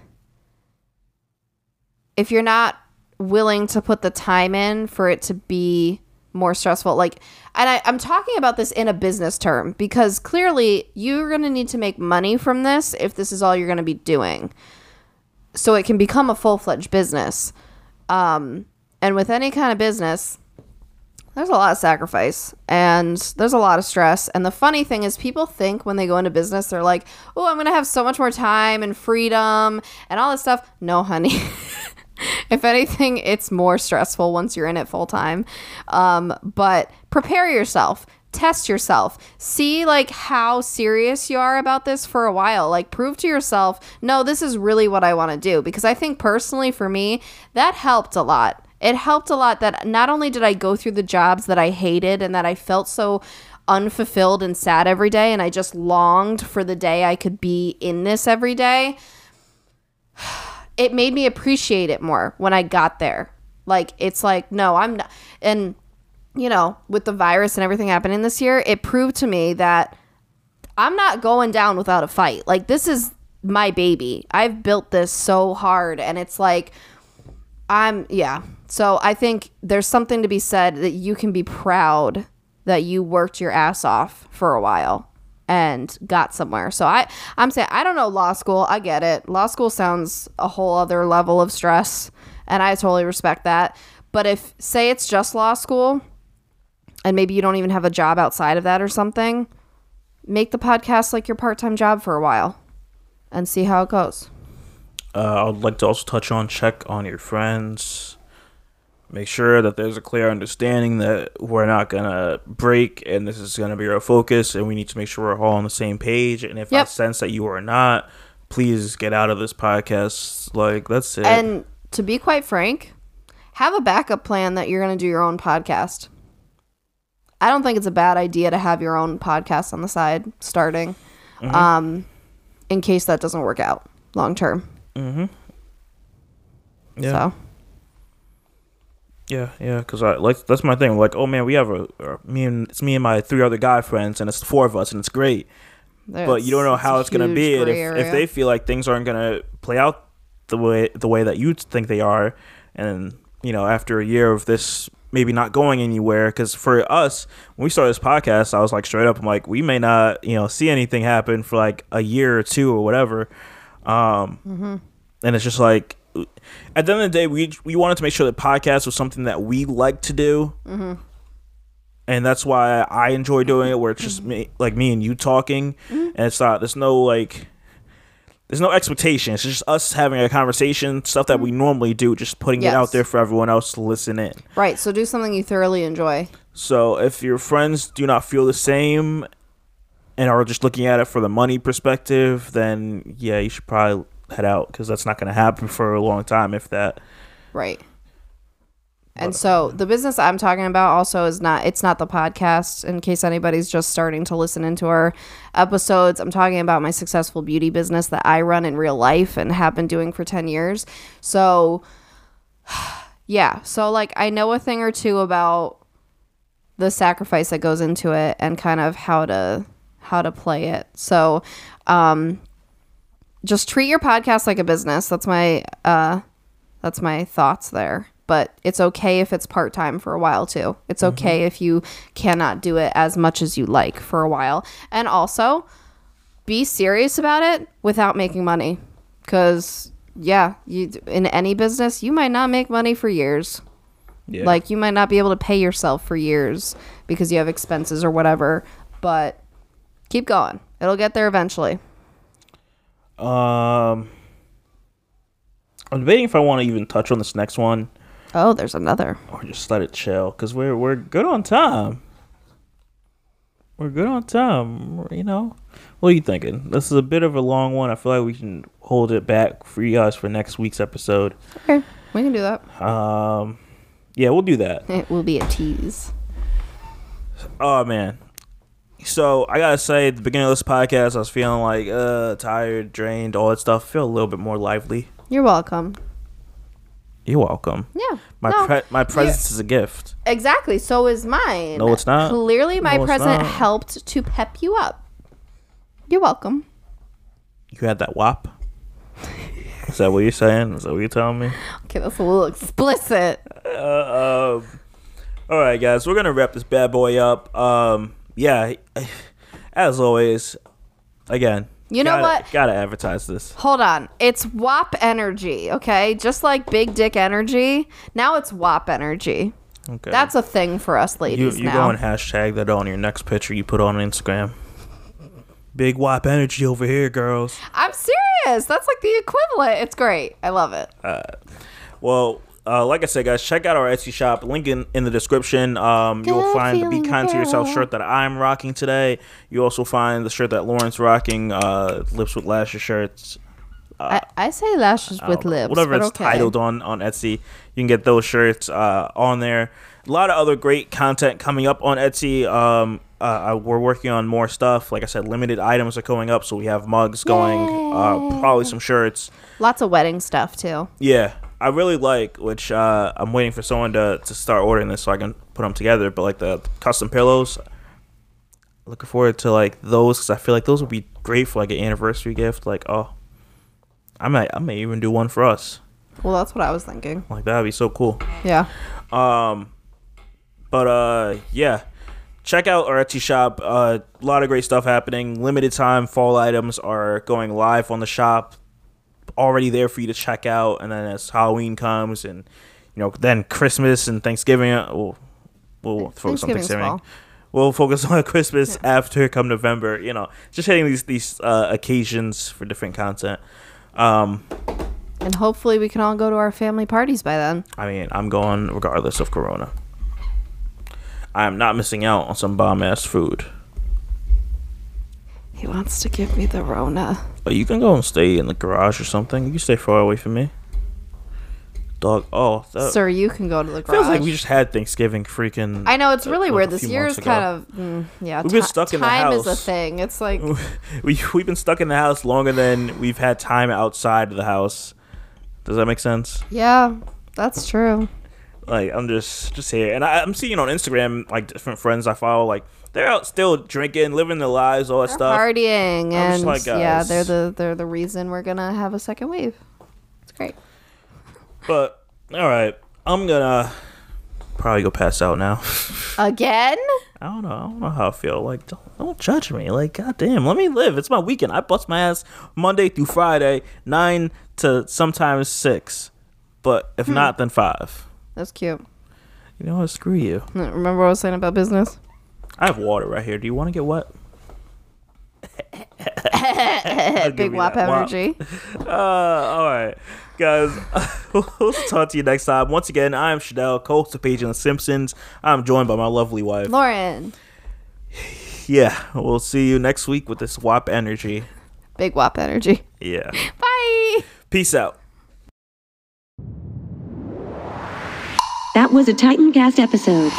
if you're not willing to put the time in for it to be more stressful, like, and I, I'm talking about this in a business term because clearly you're going to need to make money from this if this is all you're going to be doing. So it can become a full-fledged business. Um, and with any kind of business there's a lot of sacrifice and there's a lot of stress. And the funny thing is people think when they go into business they're like oh i'm gonna have so much more time and freedom and all this stuff. No honey (laughs) (laughs) if anything it's more stressful once you're in it full time um, but prepare yourself test yourself see like how serious you are about this for a while. Like prove to yourself no this is really what i want to do. Because i think personally for me that helped a lot. It helped a lot that not only did i go through the jobs that i hated and that i felt so unfulfilled and sad every day and i just longed for the day i could be in this every day it made me appreciate it more when I got there. Like it's like no, I'm not and you know, with the virus and everything happening this year, it proved to me that I'm not going down without a fight. Like this is my baby. I've built this so hard and it's like I'm yeah. So I think there's something to be said that you can be proud that you worked your ass off for a while and got somewhere. So I I'm saying I don't know law school. I get it. Law school sounds a whole other level of stress and I totally respect that. But if say it's just law school and maybe you don't even have a job outside of that or something, make the podcast like your part-time job for a while and see how it goes. Uh, I'd like to also touch on check on your friends. Make sure that there's a clear understanding that we're not gonna break and this is gonna be our focus, and we need to make sure we're all on the same page. And if I sense that you are not, please get out of this podcast. Like that's it. And to be quite frank, have a backup plan that you're going to do your own podcast. I don't think it's a bad idea to have your own podcast on the side starting um, in case that doesn't work out long term. Mm hmm. Yeah, So, yeah, yeah. Because I like that's my thing. Like, oh man, we have a uh, me and it's me and my three other guy friends, and it's the four of us, and it's great. but you don't know how a it's gonna be, and if, if they feel like things aren't gonna play out the way the way that you think they are, and you know after a year of this maybe not going anywhere, because for us when we started this podcast, I was like straight up, I'm like we may not you know see anything happen for like a year or two or whatever, um, Mm-hmm. and it's just like at the end of the day we we wanted to make sure the podcast was something that we like to do Mm-hmm. and that's why I enjoy doing it. Where it's Mm-hmm. just me, like me and you talking, and it's not. There's no like, there's no expectation. It's just us having a conversation, stuff that we normally do, just putting it out Mm-hmm. There for everyone else to listen in. right. So, do something you thoroughly enjoy. So if your friends do not feel the same, and are just looking at it for the money perspective, then yeah, you should probably head out because that's not going to happen for a long time, if that. Right. And so the business I'm talking about also is not it's not the podcast in case anybody's just starting to listen into our episodes. I'm talking about my successful beauty business that I run in real life and have been doing for 10 years. So (sighs) yeah, so like I know a thing or two about the sacrifice that goes into it and kind of how to how to play it. So um just treat your podcast like a business. That's my uh that's my thoughts there. But it's okay if it's part time for a while too. It's okay if you cannot do it as much as you like for a while. And also, be serious about it without making money. Because, yeah, you in any business, you might not make money for years. Yeah. Like, you might not be able to pay yourself for years because you have expenses or whatever. But keep going, it'll get there eventually. Um, I'm debating if I want to even touch on this next one Oh, there's another. or just let it chill because we're we're good on time. We're good on time. You know, what are you thinking? This is a bit of a long one. I feel like we can hold it back for you guys for next week's episode. Okay, we can do that. Um, yeah, we'll do that. It will be a tease. Oh man. So I gotta say, at the beginning of this podcast, I was feeling like uh tired, drained, all that stuff. feel a little bit more lively. You're welcome. You're welcome. Yeah. My no, pre- my presence is a gift. exactly. So is mine. No, it's not. Clearly, my No, present helped to pep you up. You're welcome. You had that WAP. Is that what you're saying? Is that what you're telling me? Okay, that's a little explicit. Uh, um, all right, guys, we're gonna wrap this bad boy up. Um, yeah, (sighs) as always, again, You know gotta- what? Gotta advertise this. Hold on. It's WAP energy, okay? Just like big dick energy. Now it's WAP energy. Okay, That's a thing for us you. ladies You now. go and hashtag that on your next picture you put on Instagram. Big WAP energy over here, girls. I'm serious. That's like the equivalent. It's great. I love it. Uh, Well, uh, like I said, guys, check out our Etsy shop. Link in, in the description. Um, you'll find the Be Kind to Yourself shirt that I'm rocking today. You also find the shirt that Lauren's rocking, uh, Lips with Lashes shirts. I, I say lashes with lips. Whatever it's okay. titled on, on Etsy. You can get those shirts uh, on there. A lot of other great content coming up on Etsy. Um, uh, uh, we're working on more stuff. Like I said, limited items are going up. So we have mugs going, uh, probably some shirts. Lots of wedding stuff too. Yeah, I really like. Which uh, I'm waiting for someone to to start ordering this so I can put them together. But like the custom pillows, looking forward to like those because I feel like those would be great for like an anniversary gift. Like oh, I might I may even do one for us. Well, that's what I was thinking. Like that'd be so cool. Yeah. Um, but uh, yeah. check out our Etsy shop. Uh, a lot of great stuff happening. Limited time fall items are going live on the shop, already there for you to check out. And then as Halloween comes, and you know, then Christmas and Thanksgiving, uh, we'll, we'll focus on Thanksgiving. fall. We'll focus on (laughs) Christmas after come November. You know, just hitting these these uh, occasions for different content. Um, And hopefully we can all go to our family parties by then. I mean, I'm going regardless of Corona. I am not missing out on some bomb ass food. He wants to give me the Rona. Oh, you can go and stay in the garage or something. You can stay far away from me. Dog. Oh, that Sir, you can go to the garage. feels like we just had Thanksgiving. Freaking. I know it's really like weird. This year is kind of mm, yeah. We've been stuck in the house. time is a thing. It's like (laughs) we we've been stuck in the house longer than we've had time outside of the house. Does that make sense? yeah, that's true. Like I'm just just here, and I, I'm seeing on Instagram like different friends I follow, like they're out still drinking, living their lives, all that They're stuff. partying, and like, yeah, they're the they're the reason we're gonna have a second wave. It's great. But all right, I'm gonna probably go pass out now. (laughs) Again? I don't know. I don't know how I feel. Like, don't, don't judge me. Like, goddamn, let me live. It's my weekend. I bust my ass Monday through Friday, nine to sometimes six. But if hmm. not, then five. That's cute. You know what? Screw you. Remember what I was saying about business? I have water right here. Do you want to get wet? (laughs) Big you WAP energy. (laughs) Uh, all right, guys. (laughs) we'll talk to you next time. Once again, I am Shadell, co-host of Page and the Simpsons. I'm joined by my lovely wife. Lauren. Yeah, we'll see you next week with this WAP energy. Big WAP energy. Yeah. Bye. Peace out. That was a Titan Cast episode.